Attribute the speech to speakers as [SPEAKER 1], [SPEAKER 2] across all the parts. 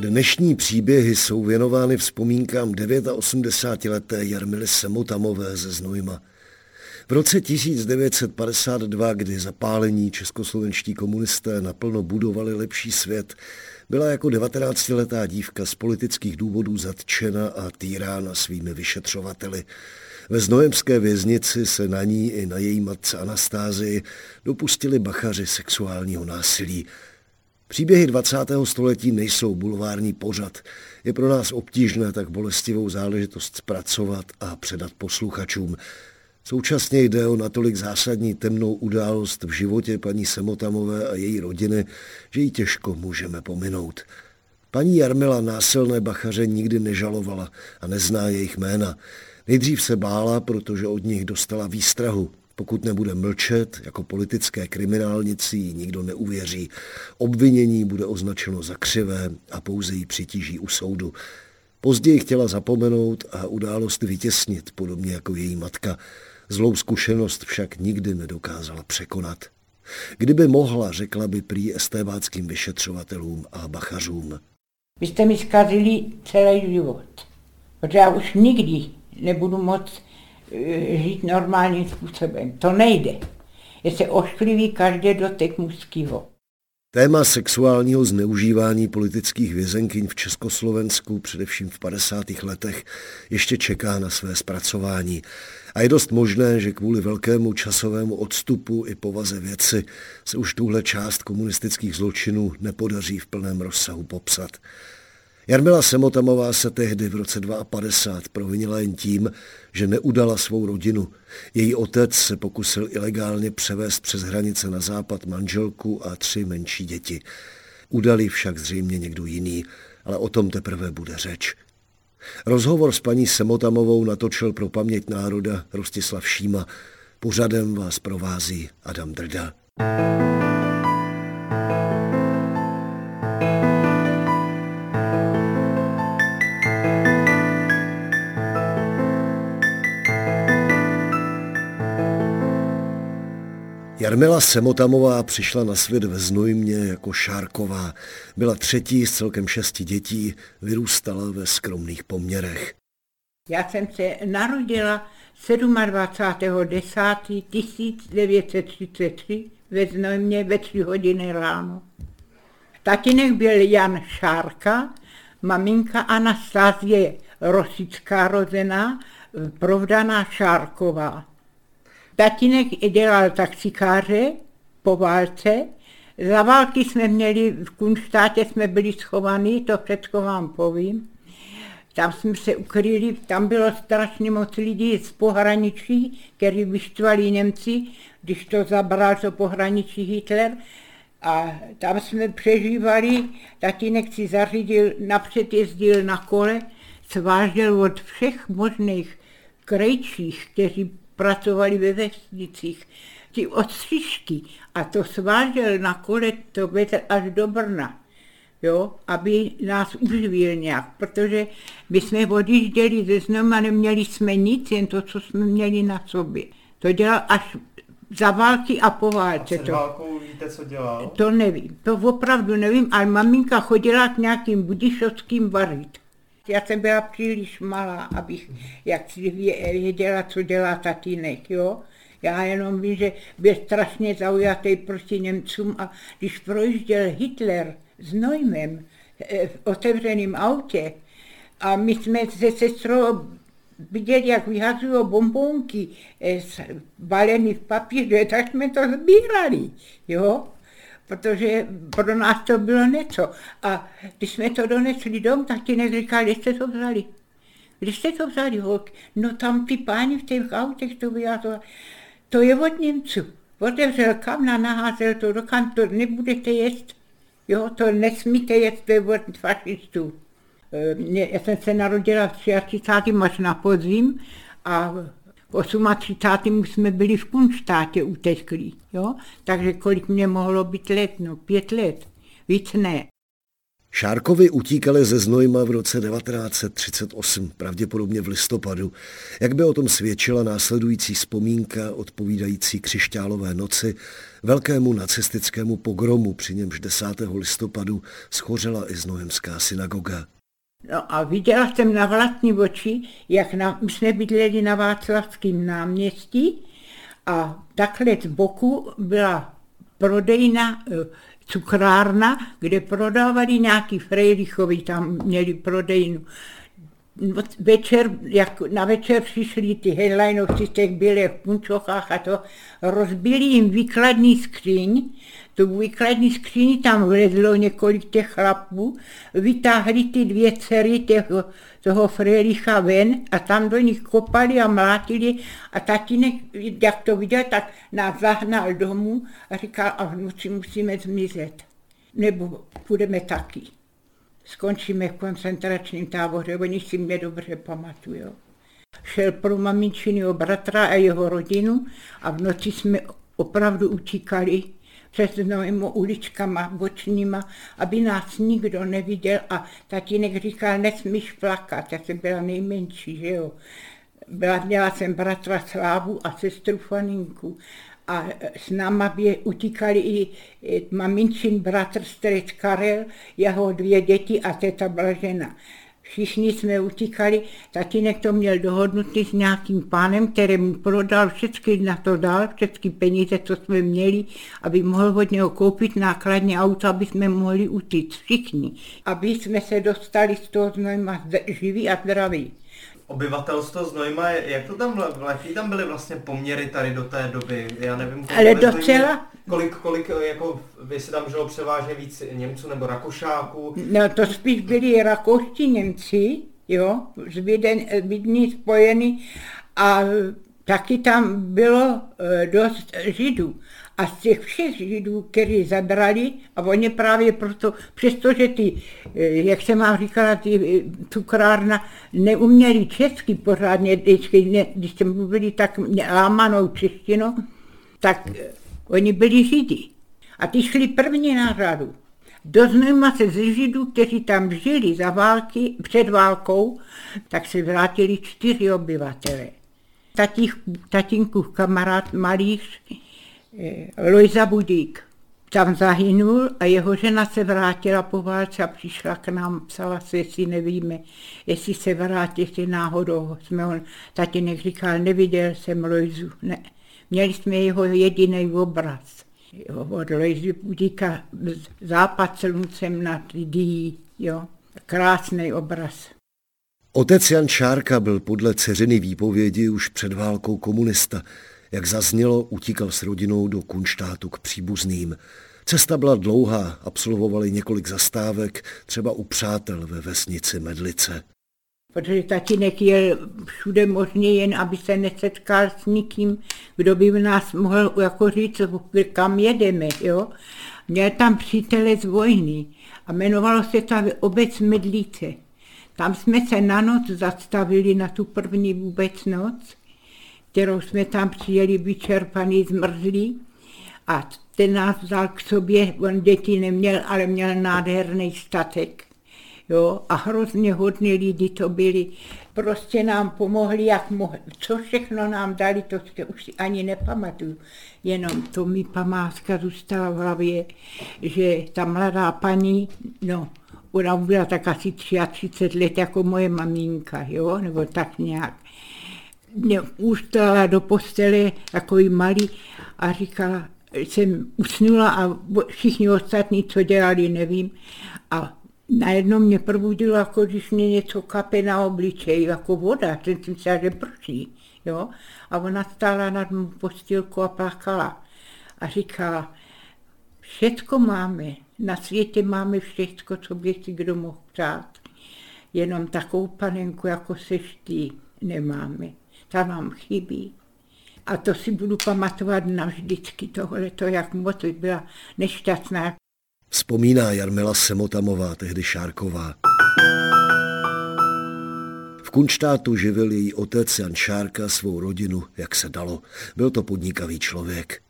[SPEAKER 1] Dnešní příběhy jsou věnovány vzpomínkám 89-leté Jarmily Semotamové ze Znojma. V roce 1952, kdy zapálení českoslovenští komunisté naplno budovali lepší svět, byla jako 19-letá dívka z politických důvodů zatčena a týrána svými vyšetřovateli. Ve znojemské věznici se na ní i na její matce Anastázii dopustili bachaři sexuálního násilí. Příběhy 20. století nejsou bulvární pořad. Je pro nás obtížné tak bolestivou záležitost zpracovat a předat posluchačům. Současně jde o natolik zásadní temnou událost v životě paní Semotamové a její rodiny, že ji těžko můžeme pominout. Paní Jarmila násilné bachaře nikdy nežalovala a nezná jejich jména. Nejdřív se bála, protože od nich dostala výstrahu. Pokud nebude mlčet, jako politické kriminálnici nikdo neuvěří. Obvinění bude označeno za křivé a pouze ji přitíží u soudu. Později chtěla zapomenout a událost vytěsnit, podobně jako její matka. Zlou zkušenost však nikdy nedokázala překonat. Kdyby mohla, řekla by prý estébáckým vyšetřovatelům a bachařům.
[SPEAKER 2] Vy jste mi zkazili celý život, protože já už nikdy nebudu moct žít normálním způsobem. To nejde. Je se ošklivý každý dotek mužského.
[SPEAKER 1] Téma sexuálního zneužívání politických vězenkyň v Československu, především v 50. letech, ještě čeká na své zpracování. A je dost možné, že kvůli velkému časovému odstupu i povaze věci se už tuhle část komunistických zločinů nepodaří v plném rozsahu popsat. Jarmila Semotamová se tehdy v roce 52 provinila jen tím, že neudala svou rodinu. Její otec se pokusil ilegálně převést přes hranice na západ manželku a tři menší děti. Udali však zřejmě někdo jiný, ale o tom teprve bude řeč. Rozhovor s paní Semotamovou natočil pro paměť národa Rostislav Šíma. Pořadem vás provází Adam Drda. Jarmila Semotamová přišla na svět ve Znojmě jako Šárková. Byla třetí z celkem šesti dětí, vyrůstala ve skromných poměrech.
[SPEAKER 2] Já jsem se narodila 27.10.1933 ve Znojmě ve 3 hodiny ráno. Tatínek byl Jan Šárka, maminka Anastazie Rosická rozená, provdaná Šárková. Tatínek dělal taxikáře po válce. Za války jsme měli, v Kunštátě jsme byli schovaní, to všechno vám povím. Tam jsme se ukryli, tam bylo strašně moc lidí z pohraničí, kteří vyštvali Němci, když to zabral to pohraničí Hitler. A tam jsme přežívali, tatínek si zařídil, napřed jezdil na kole, svážel od všech možných krejčích, kteří pracovali ve vesnicích, ty odstřižky a to svážel na kole, to vedl až do Brna, jo, aby nás uživil nějak, protože my jsme odjížděli ze Znoma, neměli jsme nic, jen to, co jsme měli na sobě. To dělal až za války a po válce. A
[SPEAKER 3] před válkou víte, co dělal?
[SPEAKER 2] To nevím, to opravdu nevím, ale maminka chodila k nějakým budišovským varit. Já jsem byla příliš malá, abych jak věděla, co dělá tatínek, jo. Já jenom vím, že byl strašně zaujatý proti Němcům a když projížděl Hitler s Neumem eh, v otevřeném autě a my jsme se sestrou viděli, jak vyhazují bombonky eh, balený v papíře, tak jsme to sbírali, jo protože pro nás to bylo něco. A když jsme to donesli dom, tak ti neříkali, kde jste to vzali. Když jste to vzali, holk? No tam ty páni v těch autech to vyjádřovali. To je od Němců. Otevřel kamna, naházel to do kam, to nebudete jíst. Jo, to nesmíte jíst, to je od fašistů. E, já jsem se narodila v 33. až na podzim a 38. jsme byli v Kunštátě uteklí, jo? takže kolik mě mohlo být let, no pět let, víc ne.
[SPEAKER 1] Šárkovi utíkali ze Znojma v roce 1938, pravděpodobně v listopadu, jak by o tom svědčila následující vzpomínka odpovídající křišťálové noci, velkému nacistickému pogromu, při němž 10. listopadu schořela i Znojemská synagoga.
[SPEAKER 2] No a viděla jsem na vlastní oči, jak na, my jsme bydleli na Václavském náměstí a takhle z boku byla prodejna eh, cukrárna, kde prodávali nějaký frejlichovi, tam měli prodejnu. Večer, jak na večer přišli ty headlinovci z těch bílých punčochách a to, rozbili jim výkladní skříň, tu výkladní skříni tam vlezlo několik těch chlapů, vytáhli ty dvě dcery těch, toho Frelicha ven a tam do nich kopali a mlátili a tatínek, jak to viděl, tak nás zahnal domů a říkal, a musíme zmizet, nebo půjdeme taky. Skončíme v koncentračním táboře, oni si mě dobře pamatují. Šel pro maminčinýho bratra a jeho rodinu a v noci jsme opravdu utíkali přes novými uličkama bočníma, aby nás nikdo neviděl a tatínek říkal, nesmíš plakat, já jsem byla nejmenší, že jo. Byla, měla jsem bratra Slávu a sestru Faninku a s náma by utíkali i, maminčin bratr strec Karel, jeho dvě děti a teta Blažena. Všichni jsme utíkali, tatínek to měl dohodnutý s nějakým pánem, který mu prodal všechny na to dal, všechny peníze, co jsme měli, aby mohl od něho koupit nákladní auto, aby jsme mohli utíct všichni, aby jsme se dostali z toho znojma živí a zdraví
[SPEAKER 3] obyvatelstvo Znojma, jak to tam, jaký tam byly vlastně poměry tady do té doby? Já nevím,
[SPEAKER 2] Ale docela...
[SPEAKER 3] Kolik, kolik, jako vy se tam žilo převážně víc Němců nebo Rakošáků?
[SPEAKER 2] No to spíš byli Rakouští Němci, jo, z Vídní spojení a taky tam bylo e, dost Židů. A z těch všech Židů, kteří zabrali, a oni právě proto, přestože ty, eh, jak se mám říkala, ty eh, cukrárna neuměli česky pořádně, vždycky, ne, když jsme mluvili tak lámanou češtinou, tak eh, oni byli Židy. A ty šli první na řadu. Doznujma se ze Židů, kteří tam žili za války, před válkou, tak se vrátili čtyři obyvatele. Tatích, tatínkův kamarád malíř, Lojza Budík. Tam zahynul a jeho žena se vrátila po válce a přišla k nám, psala se, jestli nevíme, jestli se vrátí, jestli náhodou jsme on, tatínek říkal, neviděl jsem Lojzu, ne. Měli jsme jeho jediný obraz. Jo, od Lojzy Budíka západ sluncem nad lidí, jo. Krásný obraz.
[SPEAKER 1] Otec Jan Šárka byl podle dceřiny výpovědi už před válkou komunista. Jak zaznělo, utíkal s rodinou do Kunštátu k příbuzným. Cesta byla dlouhá, absolvovali několik zastávek, třeba u přátel ve vesnici Medlice.
[SPEAKER 2] Protože tatínek jel všude možně jen, aby se nesetkal s nikým, kdo by v nás mohl jako říct, kam jedeme. Jo? Měl tam přítele z vojny a jmenovalo se to obec Medlice. Tam jsme se na noc zastavili na tu první vůbec noc kterou jsme tam přijeli vyčerpaný, zmrzlý a ten nás vzal k sobě, on děti neměl, ale měl nádherný statek. Jo, a hrozně hodně lidi to byli. Prostě nám pomohli, jak mohli. Co všechno nám dali, to si už si ani nepamatuju. Jenom to mi památka zůstala v hlavě, že ta mladá paní, no, ona byla tak asi 33 let jako moje maminka, jo, nebo tak nějak mě ustala do postele takový malý a říkala, jsem usnula a všichni ostatní, co dělali, nevím. A najednou mě probudilo, jako když mě něco kape na obličej, jako voda, ten jsem se že prší. Jo? A ona stála nad mou postýlku a plakala. A říkala, všecko máme, na světě máme všecko, co by si kdo mohl přát. Jenom takovou panenku, jako seš ty, nemáme ta vám chybí. A to si budu pamatovat navždycky, tohle to, jak moc byla nešťastná.
[SPEAKER 1] Vzpomíná Jarmila Semotamová, tehdy Šárková. V Kunštátu živil její otec Jan Šárka svou rodinu, jak se dalo. Byl to podnikavý člověk.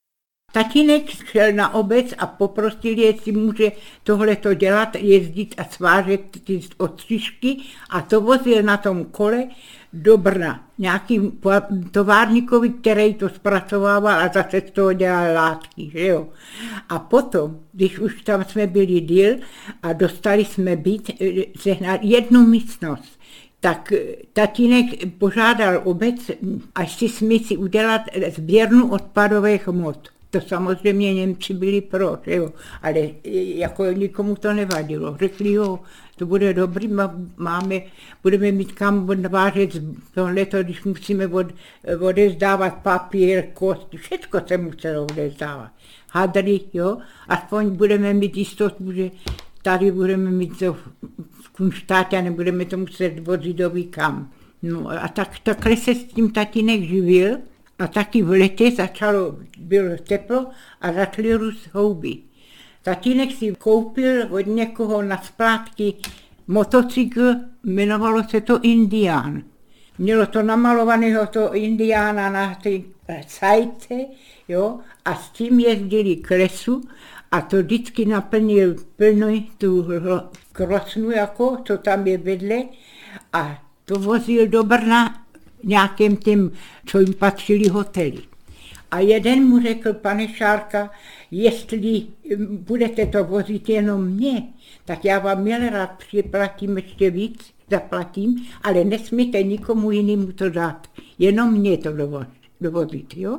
[SPEAKER 2] Tatínek šel na obec a poprosil, jestli může tohleto dělat, jezdit a svážet ty ostřížky a to vozil na tom kole do Brna. Nějakým továrníkovi, který to zpracovával a zase z toho dělal látky, že jo. A potom, když už tam jsme byli díl a dostali jsme být, sehnat jednu místnost, tak tatínek požádal obec, až si jsme si udělat sběrnu odpadových hmot. To samozřejmě Němci byli pro, jo, ale jako nikomu to nevadilo. Řekli, jo, to bude dobrý, máme, budeme mít kam odvážet tohleto, když musíme od, odezdávat papír, kost, všechno se muselo odezdávat. Hadry, jo, aspoň budeme mít jistotu, že tady budeme mít to v Kunštátě a nebudeme to muset vozit do kam. No a tak, takhle se s tím tatínek živil a taky v letě začalo, bylo teplo a začaly růst houby. Tatínek si koupil od někoho na splátky motocykl, jmenovalo se to Indián. Mělo to namalovaného to Indiána na ty sajce, jo, a s tím jezdili k lesu a to vždycky naplnil plnou tu krosnu, jako, co tam je vedle, a to vozil do Brna nějakým tím, co jim patřili hotely. A jeden mu řekl, pane Šárka, jestli budete to vozit jenom mě, tak já vám měl rád připlatím ještě víc, zaplatím, ale nesmíte nikomu jinému to dát, jenom mě to dovozit, jo?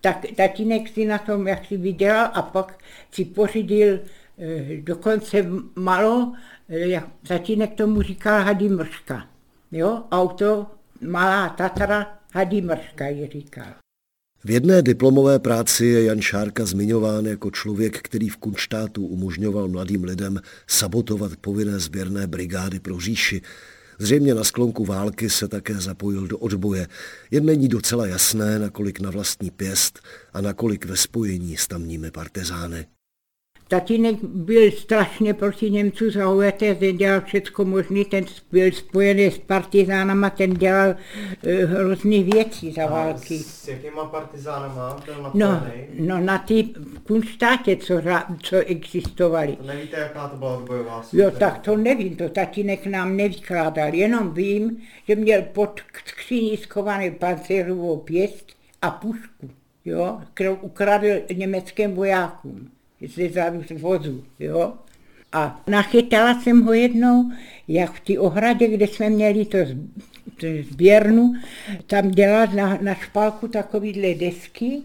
[SPEAKER 2] Tak tatínek si na tom jak si vydělal a pak si pořídil eh, dokonce malo, eh, tatínek tomu říkal hadimrška, jo? Auto malá Tatra Hadimrška ji říkal.
[SPEAKER 1] V jedné diplomové práci je Jan Šárka zmiňován jako člověk, který v Kunštátu umožňoval mladým lidem sabotovat povinné sběrné brigády pro říši. Zřejmě na sklonku války se také zapojil do odboje. Jen není docela jasné, nakolik na vlastní pěst a nakolik ve spojení s tamními partizány.
[SPEAKER 2] Tatínek byl strašně proti Němců zaujatý, ten dělal všechno možné, ten byl spojený s partizánama, ten dělal uh, hrozný věci za války.
[SPEAKER 3] S jakýma partizánama byl
[SPEAKER 2] no, no na ty kunštátě, co, co existovali.
[SPEAKER 3] To nevíte, jaká to byla odbojová
[SPEAKER 2] Jo, tak to nevím, to tatínek nám nevykládal, jenom vím, že měl pod skříní schovaný pancéřovou pěst a pušku, jo, kterou ukradl německým vojákům ze vozu, jo. A nachytala jsem ho jednou, jak v té ohradě, kde jsme měli to, sběrnu, tam dělal na, na špalku takovýhle desky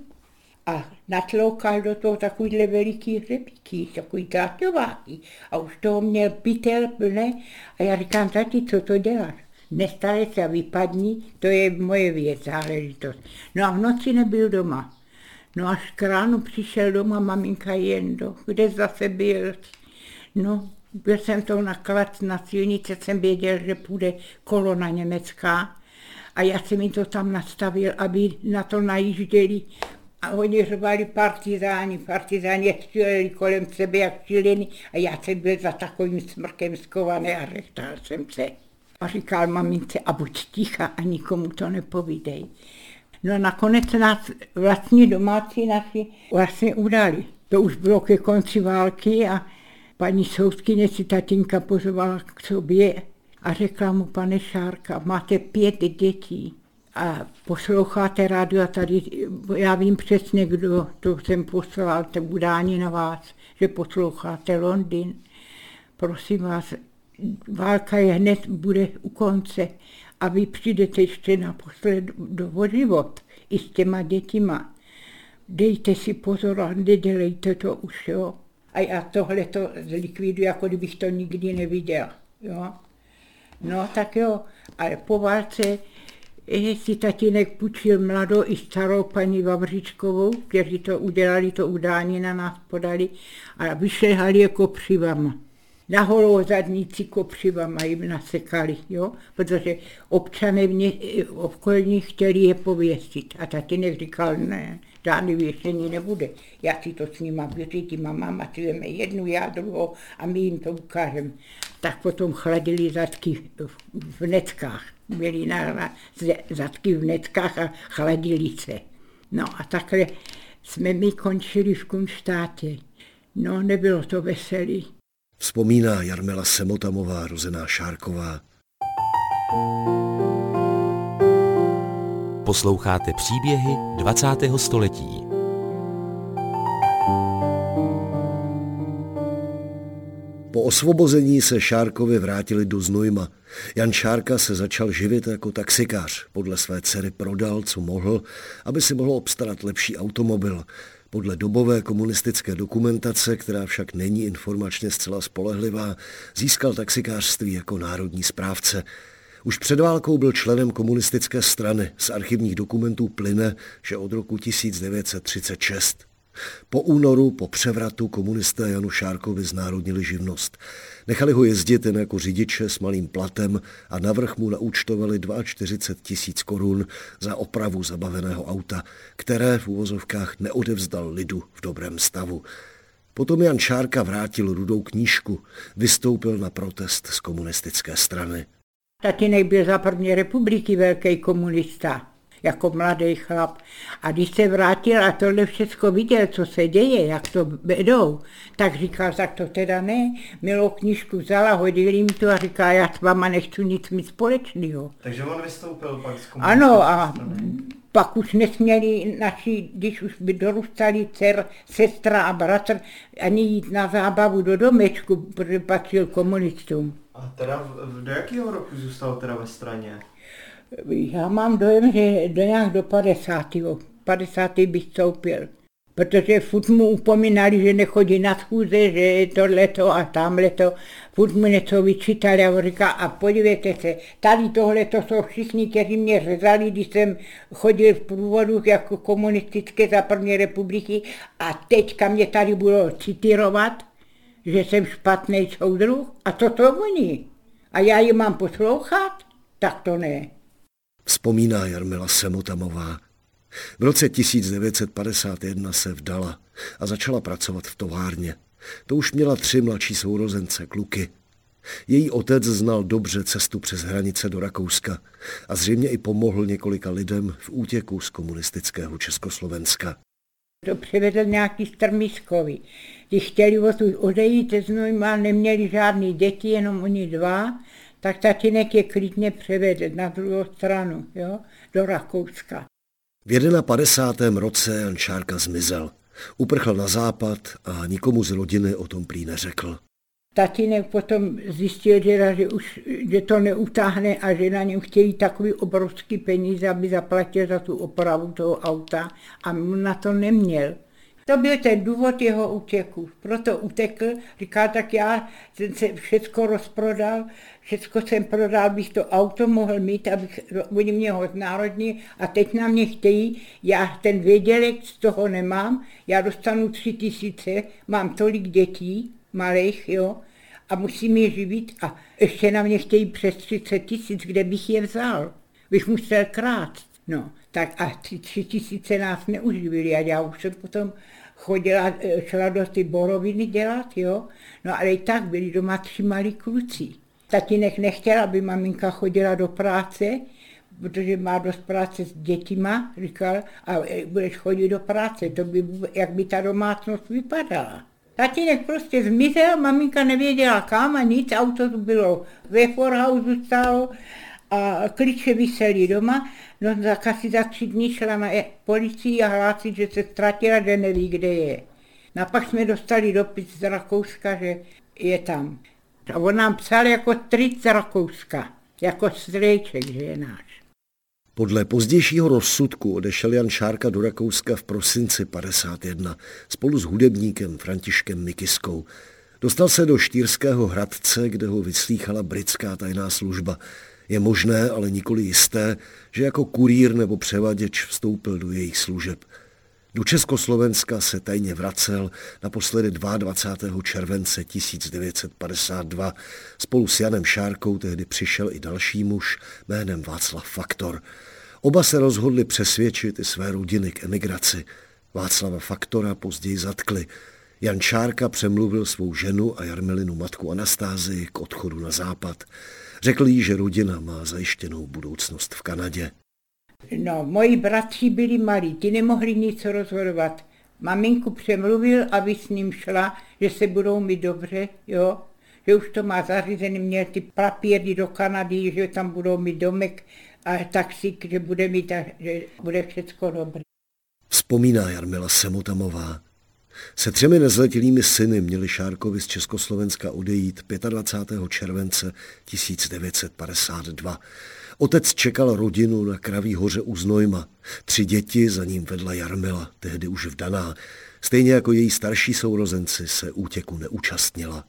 [SPEAKER 2] a natloukal do toho takovýhle veliký hřebíky, takový táťováky. A už toho měl pytel plné a já říkám, tati, co to děláš? Nestane se a vypadni, to je moje věc, záležitost. No a v noci nebyl doma. No až k ránu přišel doma maminka Jendo, kde zase byl. No, byl jsem to na klac na silnici, jsem věděl, že půjde kolona německá. A já jsem mi to tam nastavil, aby na to najížděli. A oni řvali partizáni, partizáni stříleli kolem sebe jak šílený. A já jsem byl za takovým smrkem skovaný a řechtal jsem se. A říkal mamince, a buď ticha a nikomu to nepovídej. No a nakonec nás vlastní domácí naši vlastně udali. To už bylo ke konci války a paní soudkyně si tatínka pozvala k sobě a řekla mu, pane Šárka, máte pět dětí a posloucháte rádio a tady, já vím přesně, kdo to jsem poslal, to udání na vás, že posloucháte Londýn. Prosím vás, válka je hned, bude u konce a vy přijdete ještě naposled do život i s těma dětima. Dejte si pozor a nedělejte to už, jo. A já tohle to zlikviduji, jako kdybych to nikdy neviděl, jo. No tak jo, ale po válce si tatínek půjčil mladou i starou paní Vavřičkovou, kteří to udělali, to udání na nás podali a vyšlehali jako přivama na holou zadnici kopřivama jim nasekali, jo? protože občané mě, okolní chtěli je pověsit. A tatínek říkal, ne, žádný věšení nebude. Já si to s nima vyřídím a máma si jednu, já druhou a my jim to ukážeme. Tak potom chladili zadky v neckách. Byli na, zadky v netkách a chladili se. No a takhle jsme mi končili v Kunštátě. No, nebylo to veselý.
[SPEAKER 1] Vzpomíná Jarmila Semotamová, rozená Šárková.
[SPEAKER 4] Posloucháte příběhy 20. století.
[SPEAKER 1] Po osvobození se Šárkovi vrátili do Znojma. Jan Šárka se začal živit jako taxikář. Podle své dcery prodal, co mohl, aby si mohl obstarat lepší automobil. Podle dobové komunistické dokumentace, která však není informačně zcela spolehlivá, získal taxikářství jako národní správce. Už před válkou byl členem komunistické strany. Z archivních dokumentů plyne, že od roku 1936. Po únoru, po převratu komunisté Janu Šárkovi znárodnili živnost. Nechali ho jezdit jen jako řidiče s malým platem a navrch mu naúčtovali 42 tisíc korun za opravu zabaveného auta, které v úvozovkách neodevzdal lidu v dobrém stavu. Potom Jan Šárka vrátil rudou knížku, vystoupil na protest z komunistické strany.
[SPEAKER 2] Tatínek byl za první republiky velký komunista jako mladý chlap. A když se vrátil a tohle všechno viděl, co se děje, jak to vedou, tak říkal, tak to teda ne. Milou knížku vzala, hodil jim to a říká, já s váma nechci nic mít společného.
[SPEAKER 3] Takže on vystoupil pak z
[SPEAKER 2] Ano a pak už nesměli naši, když už by dorůstali dcer, sestra a bratr, ani jít na zábavu do domečku, protože patřil komunistům.
[SPEAKER 3] A teda do jakého roku zůstal teda ve straně?
[SPEAKER 2] Já mám dojem, že do nějak do 50. 50. bych stoupil. Protože furt mu upomínali, že nechodí na schůze, že je to leto a tam leto. Furt mu něco vyčítali a on říká, a podívejte se, tady tohle to jsou všichni, kteří mě řezali, když jsem chodil v průvodu jako komunistické za první republiky a teďka mě tady budou citírovat, že jsem špatný soudruh a to to oni. A já ji mám poslouchat? Tak to ne
[SPEAKER 1] vzpomíná Jarmila Semotamová. V roce 1951 se vdala a začala pracovat v továrně. To už měla tři mladší sourozence, kluky. Její otec znal dobře cestu přes hranice do Rakouska a zřejmě i pomohl několika lidem v útěku z komunistického Československa.
[SPEAKER 2] To přivedl nějaký strmiskovi. Když chtěli odejít z Nojma, neměli žádný děti, jenom oni dva, tak tatínek je klidně převedl na druhou stranu, jo, do Rakouska.
[SPEAKER 1] V 51. roce Jan Šárka zmizel. Uprchl na západ a nikomu z rodiny o tom prý neřekl.
[SPEAKER 2] Tatínek potom zjistil, že, že, už, že to neutáhne a že na něm chtějí takový obrovský peníze, aby zaplatil za tu opravu toho auta a na to neměl. To byl ten důvod jeho útěku. Proto utekl, říká, tak já jsem se všechno rozprodal, všechno jsem prodal, bych to auto mohl mít, abych, oni mě ho znárodní a teď na mě chtějí, já ten vědělek z toho nemám, já dostanu tři tisíce, mám tolik dětí, malých, jo, a musím je živit a ještě na mě chtějí přes 30 tisíc, kde bych je vzal. Bych musel krát. No, tak a ty tři tisíce nás neuživili a já už jsem potom chodila, eh, šla do ty boroviny dělat, jo. No ale i tak byli doma tři malí kluci. Tatínek nechtěl, aby maminka chodila do práce, protože má dost práce s dětima, říkal, a budeš chodit do práce, to by, jak by ta domácnost vypadala. Tatínek prostě zmizel, maminka nevěděla kam a nic, auto to bylo ve forhausu stálo a klíče vysely doma No tak asi za tři dny šla na policii a hlásit, že se ztratila, že neví, kde je. No a pak jsme dostali dopis z Rakouska, že je tam. A on nám psal jako tric z Rakouska, jako strejček, že je náš.
[SPEAKER 1] Podle pozdějšího rozsudku odešel Jan Šárka do Rakouska v prosinci 51 spolu s hudebníkem Františkem Mikiskou. Dostal se do Štýrského Hradce, kde ho vyslýchala britská tajná služba. Je možné, ale nikoli jisté, že jako kurýr nebo převaděč vstoupil do jejich služeb. Do Československa se tajně vracel naposledy 22. července 1952. Spolu s Janem Šárkou tehdy přišel i další muž jménem Václav Faktor. Oba se rozhodli přesvědčit i své rodiny k emigraci. Václava Faktora později zatkli. Jan Šárka přemluvil svou ženu a Jarmilinu matku Anastázii k odchodu na západ. Řekl jí, že rodina má zajištěnou budoucnost v Kanadě.
[SPEAKER 2] No, moji bratři byli malí, ty nemohli nic rozhodovat. Maminku přemluvil, aby s ním šla, že se budou mi dobře, jo, že už to má zařízený, měl ty papíry do Kanady, že tam budou mít domek a taxík, že bude mít, že bude všechno dobré.
[SPEAKER 1] Vzpomíná Jarmila Semotamová. Se třemi nezletilými syny měli Šárkovi z Československa odejít 25. července 1952. Otec čekal rodinu na Kraví hoře u Znojma. Tři děti za ním vedla Jarmila, tehdy už vdaná. Stejně jako její starší sourozenci se útěku neúčastnila.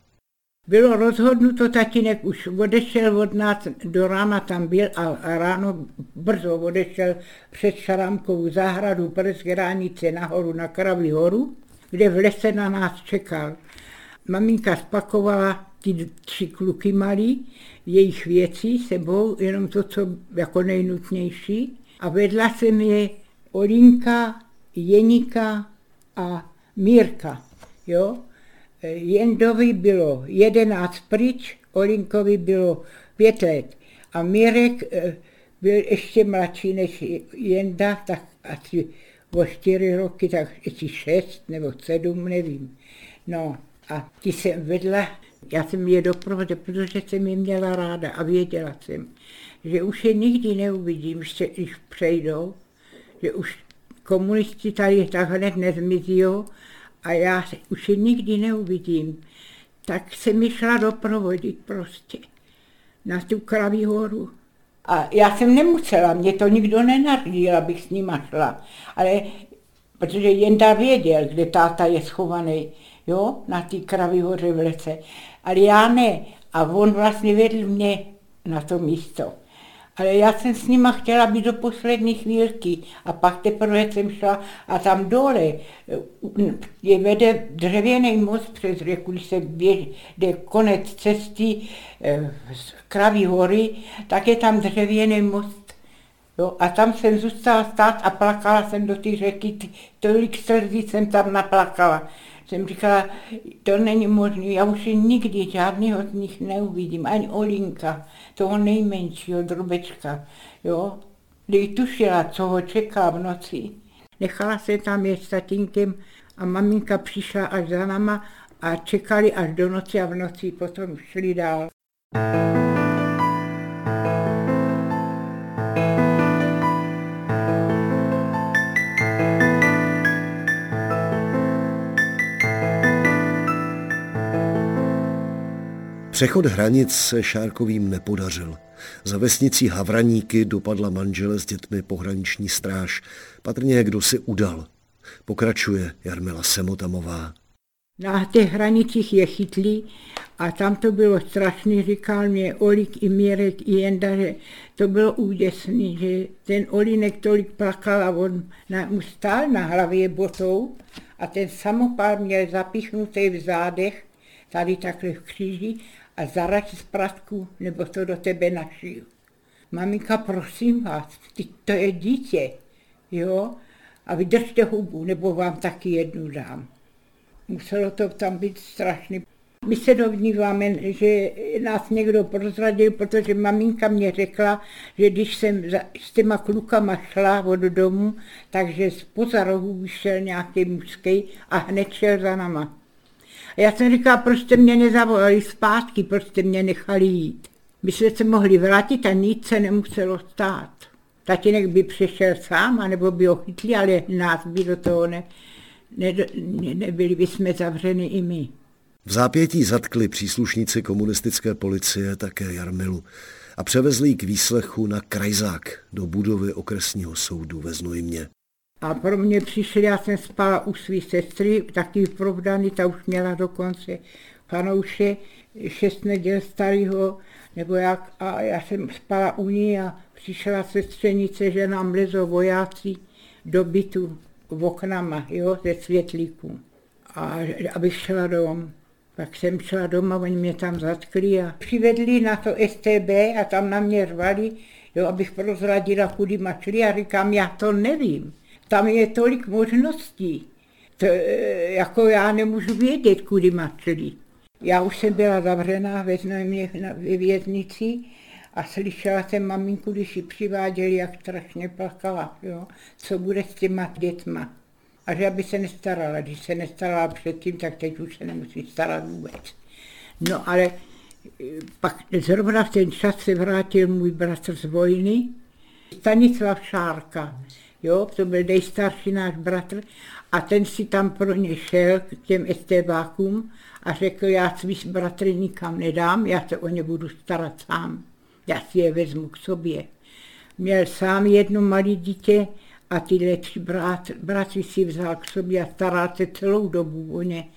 [SPEAKER 2] Bylo rozhodnuto, tatínek už odešel od nás, do rána tam byl a ráno brzo odešel před Šaramkovou zahradu přes hranice nahoru na Kraví horu, kde v lese na nás čekal. Maminka spakovala ty tři kluky malí, jejich věcí sebou, jenom to, co jako nejnutnější. A vedla se mi Olinka, Jenika a Mírka. Jo? Jendovi bylo jedenáct pryč, Olinkovi bylo pět let. A Mírek eh, byl ještě mladší než Jenda, tak asi o čtyři roky, tak ještě šest nebo sedm, nevím. No a ty jsem vedla, já jsem je doprovodila, protože jsem je měla ráda a věděla jsem, že už je nikdy neuvidím, když přejdou, že už komunisti tady tak hned nezmizí a já už je nikdy neuvidím. Tak jsem mi šla doprovodit prostě na tu kraví horu. A já jsem nemusela, mě to nikdo nenařídil, abych s nima šla. Ale protože jen ta věděl, kde táta je schovaný, jo, na té kraví hoře v lese. Ale já ne. A on vlastně vedl mě na to místo. Ale já jsem s nima chtěla být do poslední chvílky a pak teprve jsem šla a tam dole je vede dřevěný most přes řeku, když se jde konec cesty eh, z Kraví hory, tak je tam dřevěný most. Jo, a tam jsem zůstala stát a plakala jsem do té řeky, tolik slzí jsem tam naplakala jsem říkala, to není možné, já už nikdy žádného z nich neuvidím, ani Olinka, toho nejmenšího drobečka, jo. Když tušila, co ho čeká v noci. Nechala se tam jet s tatínkem a maminka přišla až za náma a čekali až do noci a v noci potom šli dál. thank you
[SPEAKER 1] Přechod hranic se Šárkovým nepodařil. Za vesnicí Havraníky dopadla manžele s dětmi pohraniční stráž. Patrně kdo si udal. Pokračuje Jarmila Semotamová.
[SPEAKER 2] Na těch hranicích je chytlí a tam to bylo strašný, říkal mě Olik i Mirek i Jenda, že to bylo úděsný, že ten Olinek tolik plakal a on na, mu stál na hlavě botou a ten samopál měl zapichnutý v zádech, tady takhle v kříži a zaraď z pratku, nebo to do tebe našiju. Maminka, prosím vás, ty, to je dítě, jo, a vydržte hubu, nebo vám taky jednu dám. Muselo to tam být strašný. My se dovníváme, že nás někdo prozradil, protože maminka mě řekla, že když jsem s těma klukama šla od domu, takže z pozarohu vyšel nějaký mužský a hned šel za nama. A já jsem říkala, proč jste mě nezavolali zpátky, proč jste mě nechali jít. My jsme se mohli vrátit a nic se nemuselo stát. Tatínek by přišel sám, anebo by ho chytli, ale nás by do toho ne, ne, ne, nebyli bychom zavřeni i my.
[SPEAKER 1] V zápětí zatkli příslušníci komunistické policie také Jarmilu a převezli ji k výslechu na Krajzák do budovy okresního soudu ve Znojmě.
[SPEAKER 2] A pro mě přišli, já jsem spala u své sestry, taky provdaný, ta už měla dokonce panouše, šest neděl starého, nebo jak, a já jsem spala u ní a přišla sestřenice, že nám lezou vojáci do bytu v oknama, jo, ze světlíků. A abych šla dom. Pak jsem šla doma, oni mě tam zatkli a přivedli na to STB a tam na mě řvali, jo, abych prozradila, kudy mačli a říkám, já to nevím. Tam je tolik možností. To, eh, jako já nemůžu vědět, kudy matřili. Já už jsem byla zavřená ve Znojmě ve věznici a slyšela jsem maminku, když ji přiváděli, jak strašně plakala, jo, co bude s těma dětma. A že aby se nestarala. Když se nestarala předtím, tak teď už se nemusí starat vůbec. No ale eh, pak zrovna v ten čas se vrátil můj bratr z vojny, Stanislav Šárka, jo, to byl nejstarší náš bratr, a ten si tam pro ně šel k těm estébákům a řekl, já svý bratry nikam nedám, já se o ně budu starat sám, já si je vezmu k sobě. Měl sám jedno malé dítě a ty lepší brat, bratři si vzal k sobě a staral se celou dobu o ně,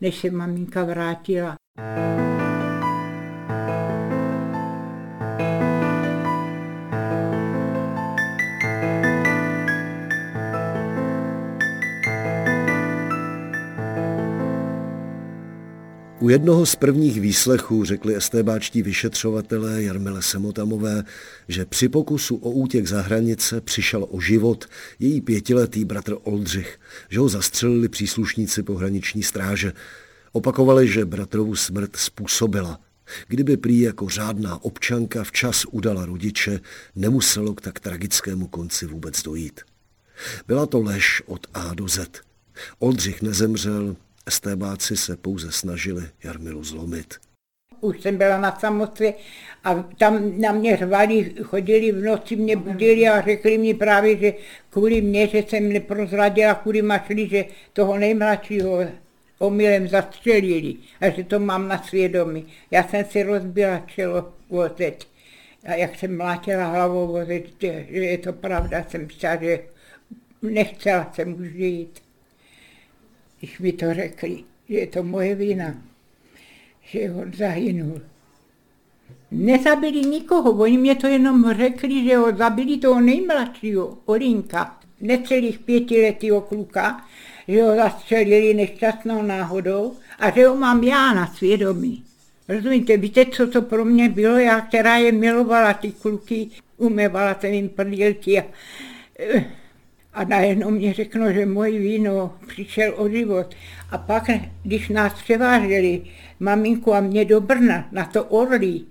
[SPEAKER 2] než se maminka vrátila.
[SPEAKER 1] U jednoho z prvních výslechů řekli estébáčtí vyšetřovatelé Jarmile Semotamové, že při pokusu o útěk za hranice přišel o život její pětiletý bratr Oldřich, že ho zastřelili příslušníci pohraniční stráže. Opakovali, že bratrovu smrt způsobila. Kdyby prý jako řádná občanka včas udala rodiče, nemuselo k tak tragickému konci vůbec dojít. Byla to lež od A do Z. Oldřich nezemřel, Estébáci se pouze snažili Jarmilu zlomit.
[SPEAKER 2] Už jsem byla na samotě a tam na mě řvali, chodili v noci, mě budili a řekli mi právě, že kvůli mě, že jsem neprozradila, kvůli mašli, že toho nejmladšího omylem zastřelili a že to mám na svědomí. Já jsem si rozbila čelo vozet a jak jsem mlátila hlavou že je to pravda, jsem myslela, že nechcela jsem už žít když mi to řekli, že je to moje vina, že on zahynul. Nezabili nikoho, oni mě to jenom řekli, že ho zabili toho nejmladšího, Olinka, necelých pětiletého kluka, že ho zastřelili nešťastnou náhodou a že ho mám já na svědomí. Rozumíte, víte, co to pro mě bylo, já, která je milovala ty kluky, uměvala jsem jim prdílky a eh, a najednou mě řeknou, že moje víno přišel o život. A pak, když nás převáželi, maminku a mě do Brna, na to Orlí,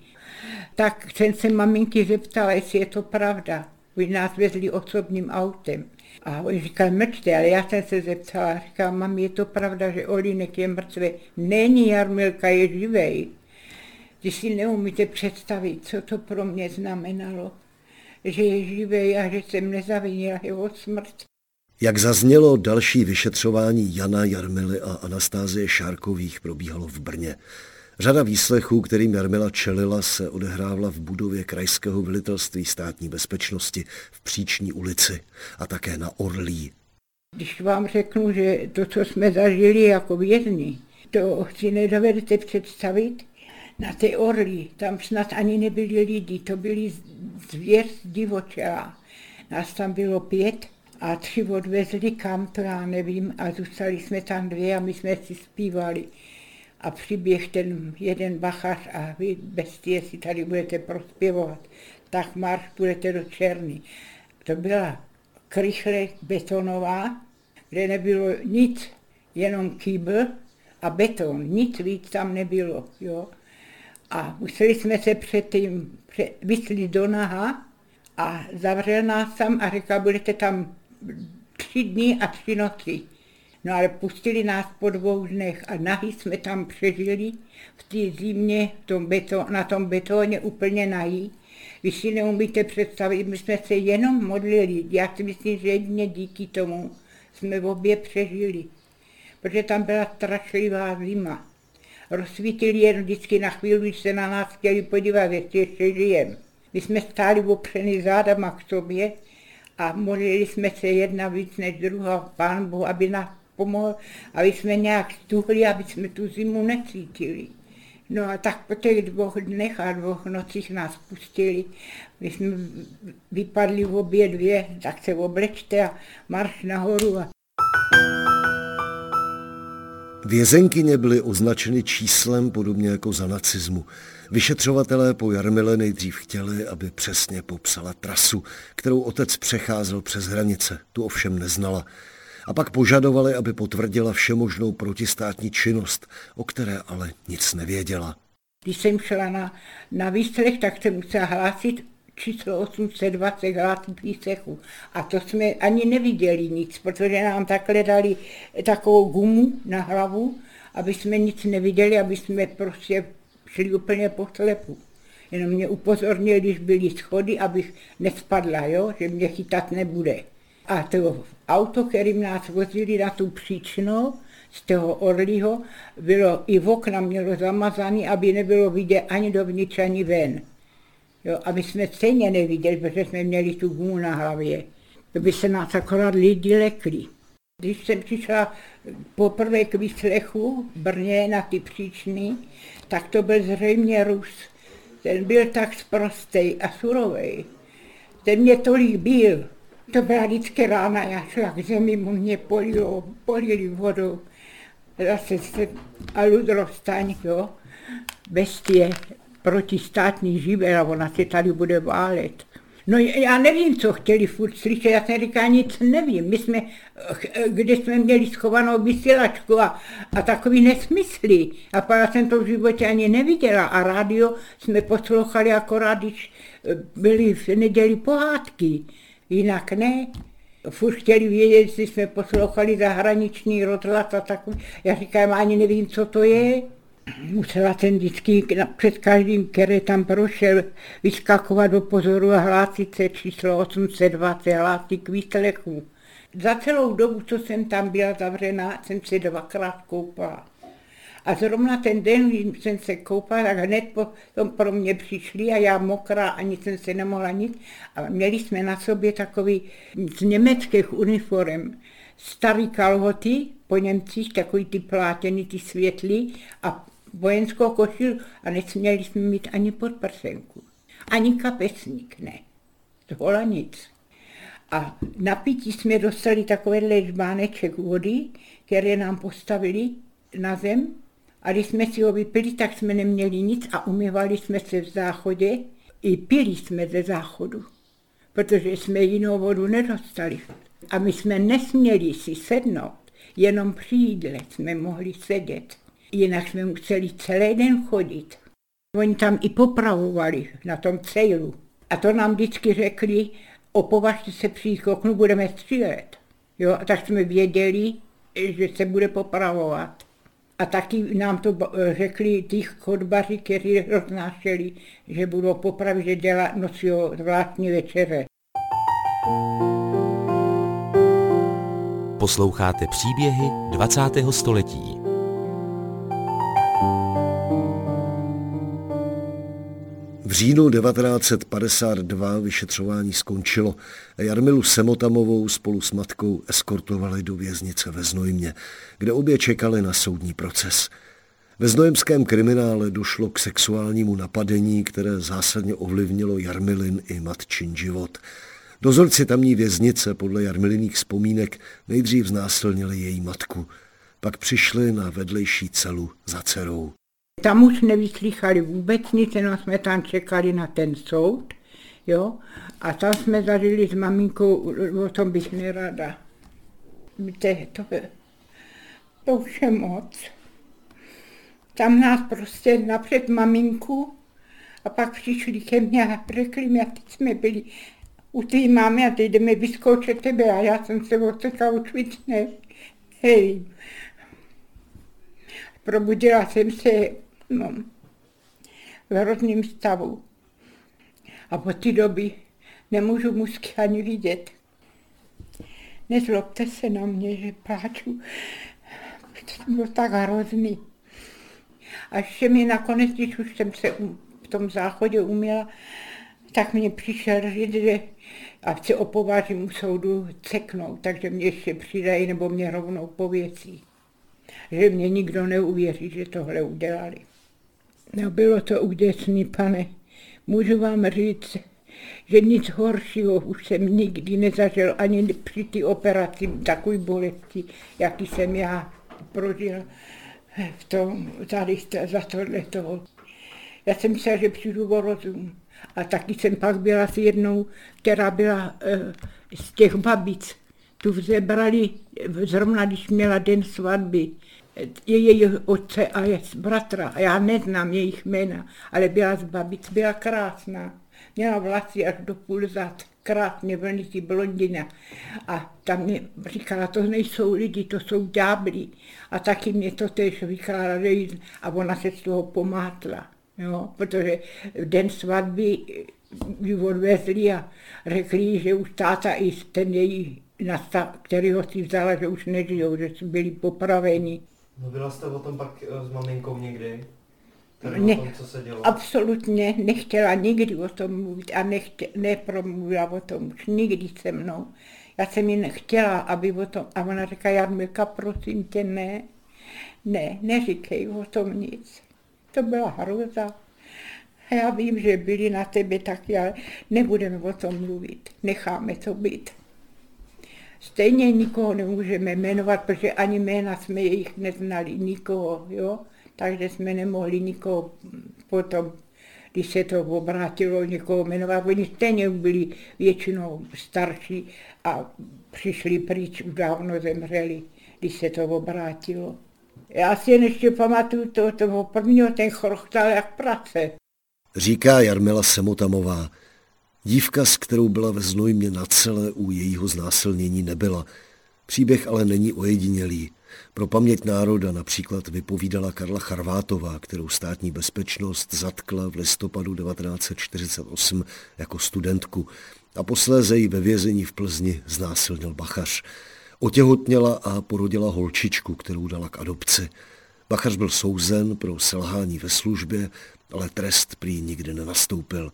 [SPEAKER 2] tak jsem se maminky zeptala, jestli je to pravda. Oni nás vezli osobním autem. A oni říkali, mrčte, ale já jsem se zeptala, říkala, mami, je to pravda, že Olínek je mrtvý? Není, Jarmilka je živej. Když si neumíte představit, co to pro mě znamenalo že je živý a že jsem nezavinila jeho smrt.
[SPEAKER 1] Jak zaznělo, další vyšetřování Jana Jarmily a Anastázie Šárkových probíhalo v Brně. Řada výslechů, kterým Jarmila čelila, se odehrávala v budově Krajského velitelství státní bezpečnosti v Příční ulici a také na Orlí.
[SPEAKER 2] Když vám řeknu, že to, co jsme zažili jako vězni, to si nedovedete představit, na té orli, tam snad ani nebyli lidi, to byli zvěř divočela. Nás tam bylo pět a tři odvezli kam, to já nevím, a zůstali jsme tam dvě a my jsme si zpívali. A přiběh ten jeden bachař a vy bestie si tady budete prospěvovat, tak marš budete do Černy. To byla krychle betonová, kde nebylo nic, jenom kýbl a beton, nic víc tam nebylo. Jo. A museli jsme se předtím vyslit do naha a zavřel nás tam a řekl, budete tam tři dny a tři noci. No ale pustili nás po dvou dnech a nahy jsme tam přežili v té zimě v tom beton, na tom betoně úplně nají. Vy si neumíte představit, my jsme se jenom modlili. Já si myslím, že jedně díky tomu jsme obě přežili, protože tam byla strašlivá zima rozsvítili jen vždycky na chvíli, když se na nás chtěli podívat, jestli ještě žijem. My jsme stáli opřeni zádama k sobě a modlili jsme se jedna víc než druhá, pán Bohu, aby nás pomohl, aby jsme nějak stuhli, aby jsme tu zimu necítili. No a tak po těch dvou dnech a dvou nocích nás pustili. My jsme vypadli v obě dvě, tak se oblečte a marš nahoru. A
[SPEAKER 1] Vězenkyně byly označeny číslem podobně jako za nacismu. Vyšetřovatelé po Jarmile nejdřív chtěli, aby přesně popsala trasu, kterou otec přecházel přes hranice. Tu ovšem neznala. a pak požadovali, aby potvrdila všemožnou protistátní činnost, o které ale nic nevěděla.
[SPEAKER 2] Když jsem šla na, na výslech, tak jsem musela hlásit číslo 820 hlásit výsechu. A to jsme ani neviděli nic, protože nám takhle dali takovou gumu na hlavu, aby jsme nic neviděli, aby jsme prostě šli úplně po slepu. Jenom mě upozornil, když byly schody, abych nespadla, jo? že mě chytat nebude. A to auto, kterým nás vozili na tu příčnou, z toho Orlího, bylo i v okna mělo zamazaný, aby nebylo vidět ani dovnitř, ani ven. Jo, aby jsme stejně neviděli, protože jsme měli tu gumu na hlavě. To by se nás akorát lidi lekli. Když jsem přišla poprvé k výslechu v Brně na ty příčny, tak to byl zřejmě Rus. Ten byl tak sprostej a surovej. Ten mě tolik byl. To byla vždycky rána, já šla k zemi, mu mě polilo, polili vodou. Zase se a ludrostaň, jo, bestie protistátní živel a ona se tady bude válet. No já nevím, co chtěli furt slyšet, já jsem říkal, nic nevím. My jsme, kde jsme měli schovanou vysílačku a, a takový nesmysly. A pak jsem to v životě ani neviděla. A rádio jsme poslouchali akorát, když byly v neděli pohádky. Jinak ne. Furt chtěli vědět, jestli jsme poslouchali zahraniční rozhlas a takový. Já říkám, ani nevím, co to je musela ten vždycky před každým, který tam prošel, vyskakovat do pozoru a hlásit se číslo 820, hlásit k výslechu. Za celou dobu, co jsem tam byla zavřená, jsem se dvakrát koupala. A zrovna ten den, když jsem se koupala, tak hned potom pro mě přišli a já mokrá, ani jsem se nemohla nic. A měli jsme na sobě takový z německých uniform starý kalhoty po Němcích, takový ty plátěný, ty světlý a vojenskou košil a nesměli jsme mít ani podprsenku. Ani kapesník, ne. Tohle nic. A na pití jsme dostali takovýhle žbáneček vody, které nám postavili na zem. A když jsme si ho vypili, tak jsme neměli nic a umývali jsme se v záchodě. I pili jsme ze záchodu, protože jsme jinou vodu nedostali. A my jsme nesměli si sednout, jenom při jídle jsme mohli sedět jinak jsme museli celý den chodit. Oni tam i popravovali na tom cejlu. A to nám vždycky řekli, opovažte se přijít k oknu, budeme střílet. Jo, a tak jsme věděli, že se bude popravovat. A taky nám to řekli ty chodbaři, kteří roznášeli, že budou popravit, že dělá, nosí zvláštní večeře.
[SPEAKER 4] Posloucháte příběhy 20. století.
[SPEAKER 1] V říjnu 1952 vyšetřování skončilo Jarmilu Semotamovou spolu s matkou eskortovali do věznice ve Znojmě, kde obě čekali na soudní proces. Ve znojemském kriminále došlo k sexuálnímu napadení, které zásadně ovlivnilo Jarmilin i matčin život. Dozorci tamní věznice podle Jarmiliných vzpomínek nejdřív znásilnili její matku, pak přišli na vedlejší celu za dcerou.
[SPEAKER 2] Tam už nevyslychali vůbec nic, jenom jsme tam čekali na ten soud, jo, a tam jsme zažili s maminkou, o tom bych nerada. Víte, to, to už je moc. Tam nás prostě napřed maminku a pak přišli ke mně a řekli mi, a teď jsme byli u té mámy a teď jdeme vyzkoušet tebe a já jsem se odsekla učit, ne, hej. Probudila jsem se no, v hrozném stavu. A po té doby nemůžu musky ani vidět. Nezlobte se na mě, že pláču. To bylo tak hrozný. A ještě mi nakonec, když už jsem se v tom záchodě uměla, tak mě přišel říct, že ať se opovážím u soudu ceknout, takže mě ještě přidají nebo mě rovnou pověcí. Že mě nikdo neuvěří, že tohle udělali. No bylo to úděsný, pane. Můžu vám říct, že nic horšího už jsem nikdy nezažil, ani při té operaci takový bolesti, jaký jsem já prožil v tom, tady za tohle toho. Já jsem myslela, že přijdu o rozum. A taky jsem pak byla s jednou, která byla uh, z těch babic, Tu vzebrali zrovna, když měla den svatby, její otce a je bratra. Já neznám jejich jména, ale byla z babic, byla krásná. Měla vlasy až do půl zad, krásně vlnitý blondina. A tam mě říkala, to nejsou lidi, to jsou ďábli. A taky mě to tež vykládala, a ona se z toho pomátla. Jo, protože v den svatby ji odvezli a řekli, že už táta i ten její který ho si vzala, že už nežijou, že byli popraveni.
[SPEAKER 3] Mluvila jste o tom pak eh, s maminkou někdy? Tady
[SPEAKER 2] ne,
[SPEAKER 3] o tom, co se dělo?
[SPEAKER 2] absolutně nechtěla nikdy o tom mluvit a nechtě, nepromluvila o tom už nikdy se mnou. Já jsem jí nechtěla, aby o tom, a ona říká, Jarmilka, prosím tě, ne, ne, neříkej o tom nic. To byla hrůza. A já vím, že byli na tebe taky, ale nebudeme o tom mluvit. Necháme to být. Stejně nikoho nemůžeme jmenovat, protože ani jména jsme jejich neznali, nikoho, jo? Takže jsme nemohli nikoho potom, když se to obrátilo, někoho jmenovat. Oni stejně byli většinou starší a přišli pryč, už dávno zemřeli, když se to obrátilo. Já si jen ještě pamatuju to, toho prvního, ten chrochtal jak prace.
[SPEAKER 1] Říká Jarmila Semotamová. Dívka, s kterou byla ve Znojmě na celé u jejího znásilnění nebyla. Příběh ale není ojedinělý. Pro paměť národa například vypovídala Karla Charvátová, kterou státní bezpečnost zatkla v listopadu 1948 jako studentku a posléze ji ve vězení v Plzni znásilnil bachař. Otěhotněla a porodila holčičku, kterou dala k adopci. Bachař byl souzen pro selhání ve službě, ale trest prý nikdy nenastoupil.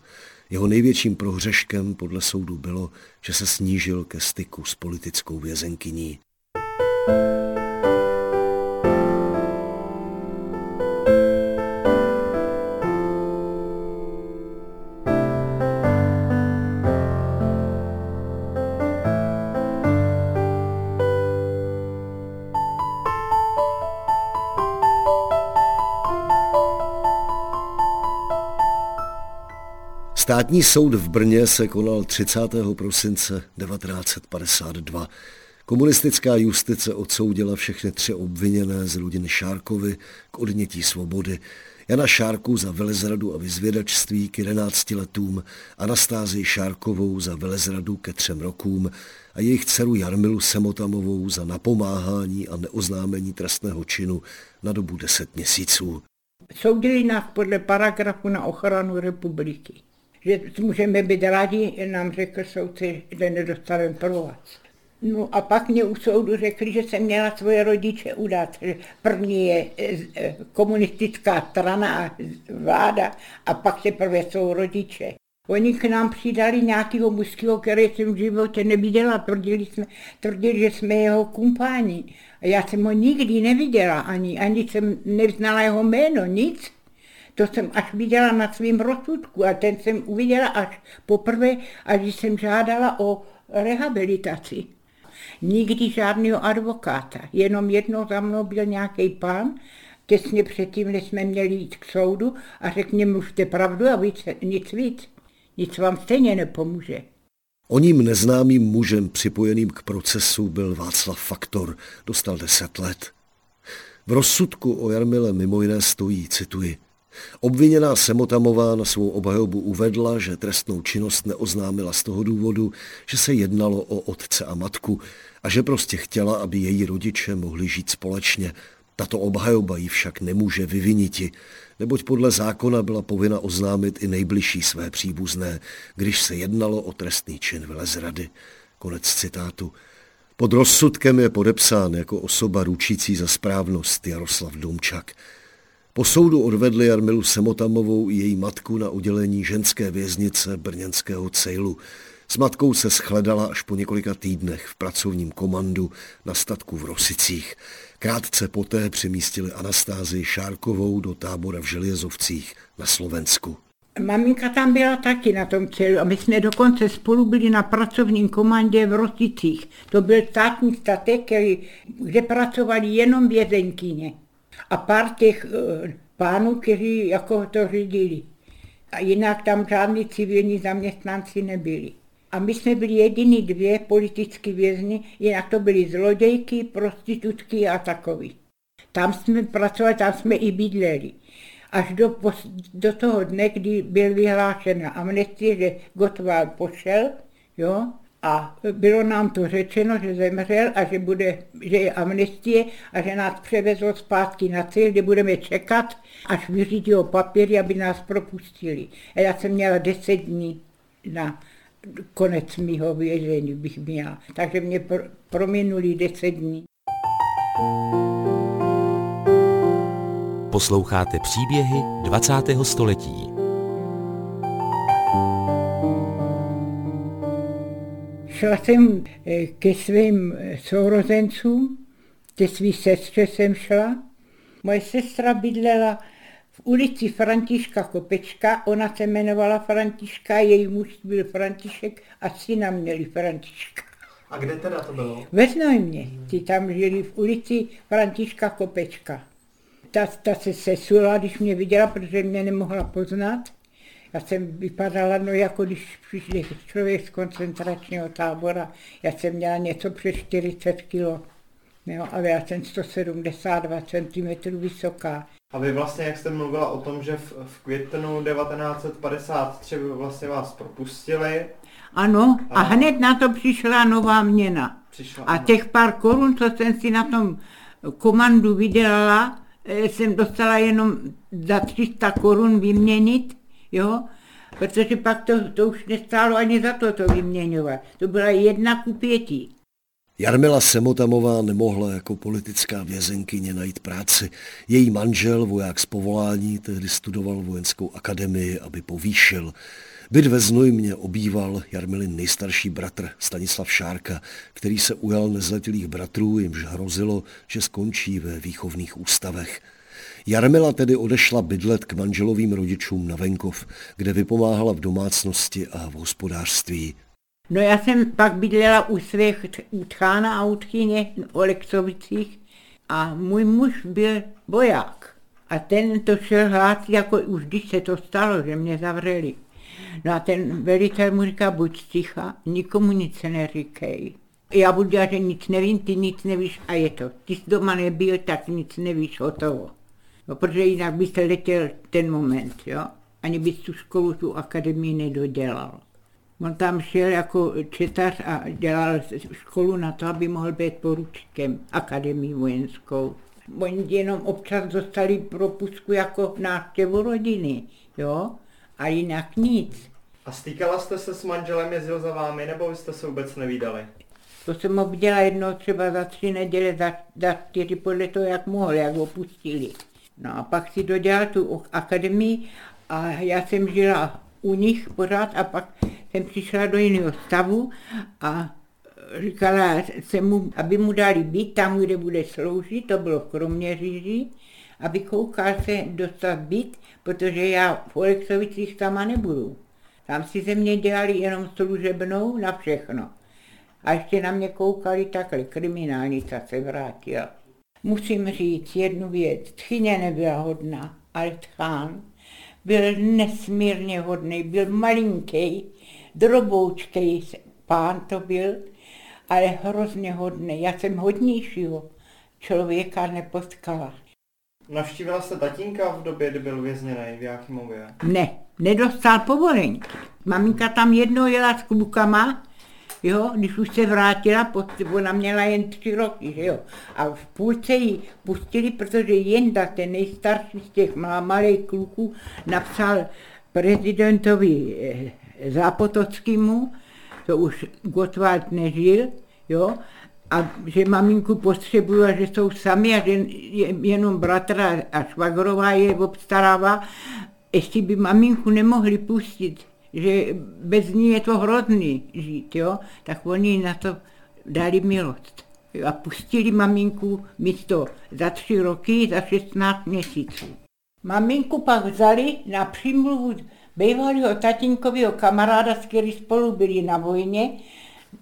[SPEAKER 1] Jeho největším prohřeškem podle soudu bylo, že se snížil ke styku s politickou vězenkyní. Státní soud v Brně se konal 30. prosince 1952. Komunistická justice odsoudila všechny tři obviněné z rodiny Šárkovi k odnětí svobody. Jana Šárku za velezradu a vyzvědačství k 11 letům, Anastázii Šárkovou za velezradu ke třem rokům a jejich dceru Jarmilu Semotamovou za napomáhání a neoznámení trestného činu na dobu 10 měsíců.
[SPEAKER 2] Soudili nás podle paragrafu na ochranu republiky že můžeme být rádi, nám řekl soudce, že nedostaneme provaz. No a pak mě u soudu řekli, že jsem měla svoje rodiče udat. První je e, komunistická strana a vláda a pak teprve jsou rodiče. Oni k nám přidali nějakého mužského, který jsem v životě neviděla. Tvrdili, jsme, tvrdili, že jsme jeho kumpáni. A já jsem ho nikdy neviděla, ani, ani jsem neznala jeho jméno, nic. To jsem až viděla na svém rozsudku a ten jsem uviděla až poprvé, až jsem žádala o rehabilitaci. Nikdy žádného advokáta, jenom jednou za mnou byl nějaký pán, těsně předtím, než jsme měli jít k soudu a řekl mluvte pravdu a víc, nic víc. Nic vám stejně nepomůže.
[SPEAKER 1] Oním neznámým mužem připojeným k procesu byl Václav Faktor, dostal deset let. V rozsudku o Jarmile mimo jiné stojí, cituji, Obviněná Semotamová na svou obhajobu uvedla, že trestnou činnost neoznámila z toho důvodu, že se jednalo o otce a matku a že prostě chtěla, aby její rodiče mohli žít společně. Tato obhajoba ji však nemůže vyviniti, neboť podle zákona byla povinna oznámit i nejbližší své příbuzné, když se jednalo o trestný čin velezrady. Konec citátu. Pod rozsudkem je podepsán jako osoba ručící za správnost Jaroslav Domčak. Po soudu odvedli Jarmilu Semotamovou i její matku na udělení ženské věznice brněnského cejlu. S matkou se shledala až po několika týdnech v pracovním komandu na statku v Rosicích. Krátce poté přemístili Anastázii Šárkovou do tábora v Želězovcích na Slovensku.
[SPEAKER 2] Maminka tam byla taky na tom celu a my jsme dokonce spolu byli na pracovním komandě v Rosicích. To byl státní statek, kde pracovali jenom vězenkyně a pár těch eh, pánů, kteří jako to řídili. A jinak tam žádní civilní zaměstnanci nebyli. A my jsme byli jediný dvě politické vězni, jinak to byly zlodějky, prostitutky a takový. Tam jsme pracovali, tam jsme i bydleli. Až do, do toho dne, kdy byl vyhlášen amnestie, že Gotwald pošel, jo, a bylo nám to řečeno, že zemřel a že, bude, že je amnestie a že nás převezl zpátky na cíl, kde budeme čekat, až vyřídí o papíry, aby nás propustili. A já jsem měla deset dní na konec mýho vězení bych měla. Takže mě pro, prominuli deset dní.
[SPEAKER 4] Posloucháte příběhy 20. století.
[SPEAKER 2] Šla jsem eh, ke svým eh, sourozencům, ke svý sestře jsem šla. Moje sestra bydlela v ulici Františka Kopečka, ona se jmenovala Františka, její muž byl František a syna měli Františka.
[SPEAKER 3] A kde teda to bylo?
[SPEAKER 2] Ve Znojmě. Ty tam žili v ulici Františka Kopečka. Ta, ta se sesula, když mě viděla, protože mě nemohla poznat. Já jsem vypadala, no jako když přišli člověk z koncentračního tábora. Já jsem měla něco přes 40 kg. No, ale já jsem 172 cm vysoká.
[SPEAKER 3] A vy vlastně, jak jste mluvila o tom, že v, v květnu 1953 vlastně vás propustili.
[SPEAKER 2] Ano, a, a hned na to přišla nová měna.
[SPEAKER 3] Přišla,
[SPEAKER 2] a těch pár korun, co jsem si na tom komandu vydělala, eh, jsem dostala jenom za 300 korun vyměnit, jo, protože pak to, to už nestálo ani za to to vyměňovat. To byla jedna ku pěti.
[SPEAKER 1] Jarmila Semotamová nemohla jako politická vězenkyně najít práci. Její manžel, voják z povolání, tehdy studoval vojenskou akademii, aby povýšil. Byt ve Znojmě obýval Jarmilin nejstarší bratr Stanislav Šárka, který se ujal nezletilých bratrů, jimž hrozilo, že skončí ve výchovných ústavech. Jarmila tedy odešla bydlet k manželovým rodičům na venkov, kde vypomáhala v domácnosti a v hospodářství.
[SPEAKER 2] No já jsem pak bydlela u svých u tchána a u tchyně v Oleksovicích a můj muž byl boják. A ten to šel hlásit, jako už když se to stalo, že mě zavřeli. No a ten velitel mu říká, buď ticha, nikomu nic neříkej. Já budu dělat, že nic nevím, ty nic nevíš a je to. Ty jsi doma nebyl, tak nic nevíš, hotovo. No, protože jinak byste letěl ten moment, jo. Ani bys tu školu, tu akademii nedodělal. On tam šel jako četař a dělal školu na to, aby mohl být poručíkem akademii vojenskou. Oni jenom občas dostali propusku jako návštěvu rodiny, jo, a jinak nic.
[SPEAKER 3] A stýkala jste se s manželem, jezdil za vámi, nebo jste se vůbec nevídali?
[SPEAKER 2] To jsem ho viděla jednou třeba za tři neděle, za, za čtyři podle toho, jak mohl, jak ho pustili. No a pak si dodělal tu akademii a já jsem žila u nich pořád a pak jsem přišla do jiného stavu a říkala jsem mu, aby mu dali byt tam, kde bude sloužit, to bylo v Kroměříži, aby koukal se dostat byt, protože já v Oleksovicích sama nebudu. Tam si ze mě dělali jenom služebnou na všechno. A ještě na mě koukali takhle, kriminálnica se vrátila. Musím říct jednu věc, tchyně nebyla hodná, ale tchán byl nesmírně hodný, byl malinký, droboučkej pán to byl, ale hrozně hodný. Já jsem hodnějšího člověka nepotkala.
[SPEAKER 3] Navštívila jste tatínka v době, kdy byl vězněný v Jáchymově?
[SPEAKER 2] Ne, nedostal povolenky. Maminka tam jednou jela s klukama, jo, když už se vrátila, ona měla jen tři roky, že jo. A v půlce ji pustili, protože Jenda, ten nejstarší z těch malých kluků, napsal prezidentovi eh, Zápotockému, to už Gottwald nežil, jo, a že maminku potřebují a že jsou sami a že jenom bratra a švagrová je obstarává, ještě by maminku nemohli pustit, že bez ní je to hrozný žít, jo, tak oni na to dali milost. A pustili maminku místo za tři roky, za 16 měsíců. Maminku pak vzali na přímluvu bývalého tatínkového kamaráda, s který spolu byli na vojně,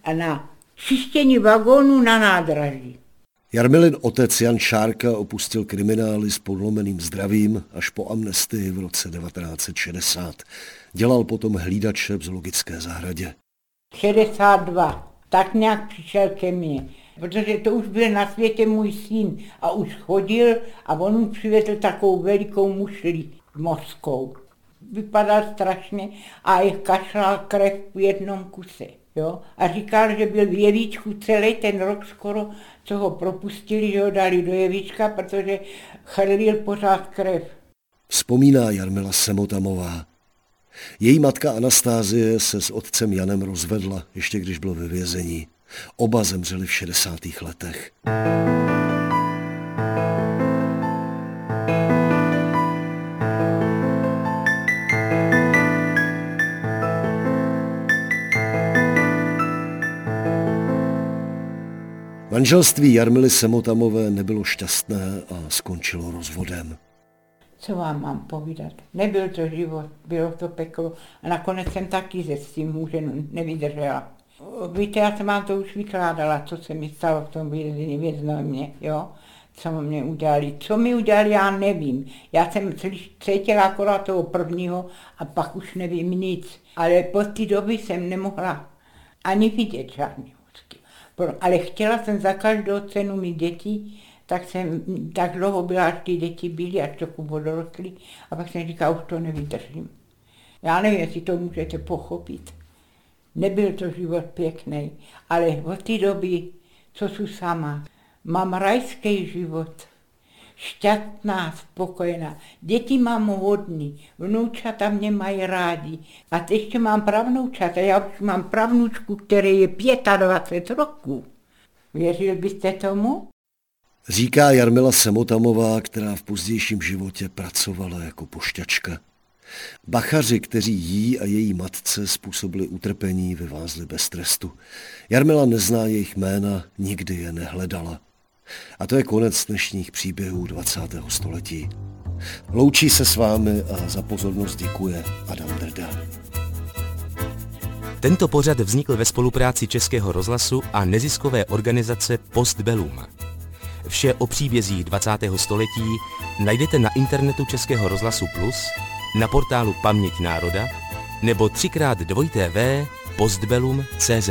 [SPEAKER 2] a na čištění vagónu na nádraží.
[SPEAKER 1] Jarmilin otec Jan Šárka opustil kriminály s podlomeným zdravím až po amnestii v roce 1960. Dělal potom hlídače v zoologické zahradě.
[SPEAKER 2] 62. Tak nějak přišel ke mně. Protože to už byl na světě můj syn a už chodil a on mu přivezl takovou velikou mušli mořskou. Vypadal strašně a je kašlal krev v jednom kuse. Jo? A říkal, že byl v jevíčku celý ten rok skoro, co ho propustili, že ho dali do jevíčka, protože chrlil pořád krev.
[SPEAKER 1] Vzpomíná Jarmila Semotamová. Její matka Anastázie se s otcem Janem rozvedla, ještě když byl ve vězení. Oba zemřeli v 60. letech. Manželství Jarmily Semotamové nebylo šťastné a skončilo rozvodem.
[SPEAKER 2] Co vám mám povídat? Nebyl to život, bylo to peklo. A nakonec jsem taky ze s tím mužem nevydržela. Víte, já jsem vám to už vykládala, co se mi stalo v tom vězení věznovně, jo? Co mě udělali. Co mi udělali, já nevím. Já jsem cítila akorát toho prvního a pak už nevím nic. Ale po té doby jsem nemohla ani vidět žádný ale chtěla jsem za každou cenu mít děti, tak jsem tak dlouho byla, až ty děti byly, až trochu podrostly, a pak jsem říkala, už to nevydržím. Já nevím, jestli to můžete pochopit. Nebyl to život pěkný, ale od té doby, co jsem sama, mám rajský život šťastná, spokojená. Děti mám hodný, vnoučata mě mají rádi. A teď ještě mám pravnoučata, já už mám pravnoučku, který je 25 roků. Věřil byste tomu?
[SPEAKER 1] Říká Jarmila Semotamová, která v pozdějším životě pracovala jako pošťačka. Bachaři, kteří jí a její matce způsobili utrpení, vyvázli bez trestu. Jarmila nezná jejich jména, nikdy je nehledala. A to je konec dnešních příběhů 20. století. Loučí se s vámi a za pozornost děkuje Adam Drda.
[SPEAKER 4] Tento pořad vznikl ve spolupráci Českého rozhlasu a neziskové organizace Postbellum. Vše o příbězích 20. století najdete na internetu Českého rozhlasu Plus, na portálu Paměť národa nebo 3x2 postbellum.cz.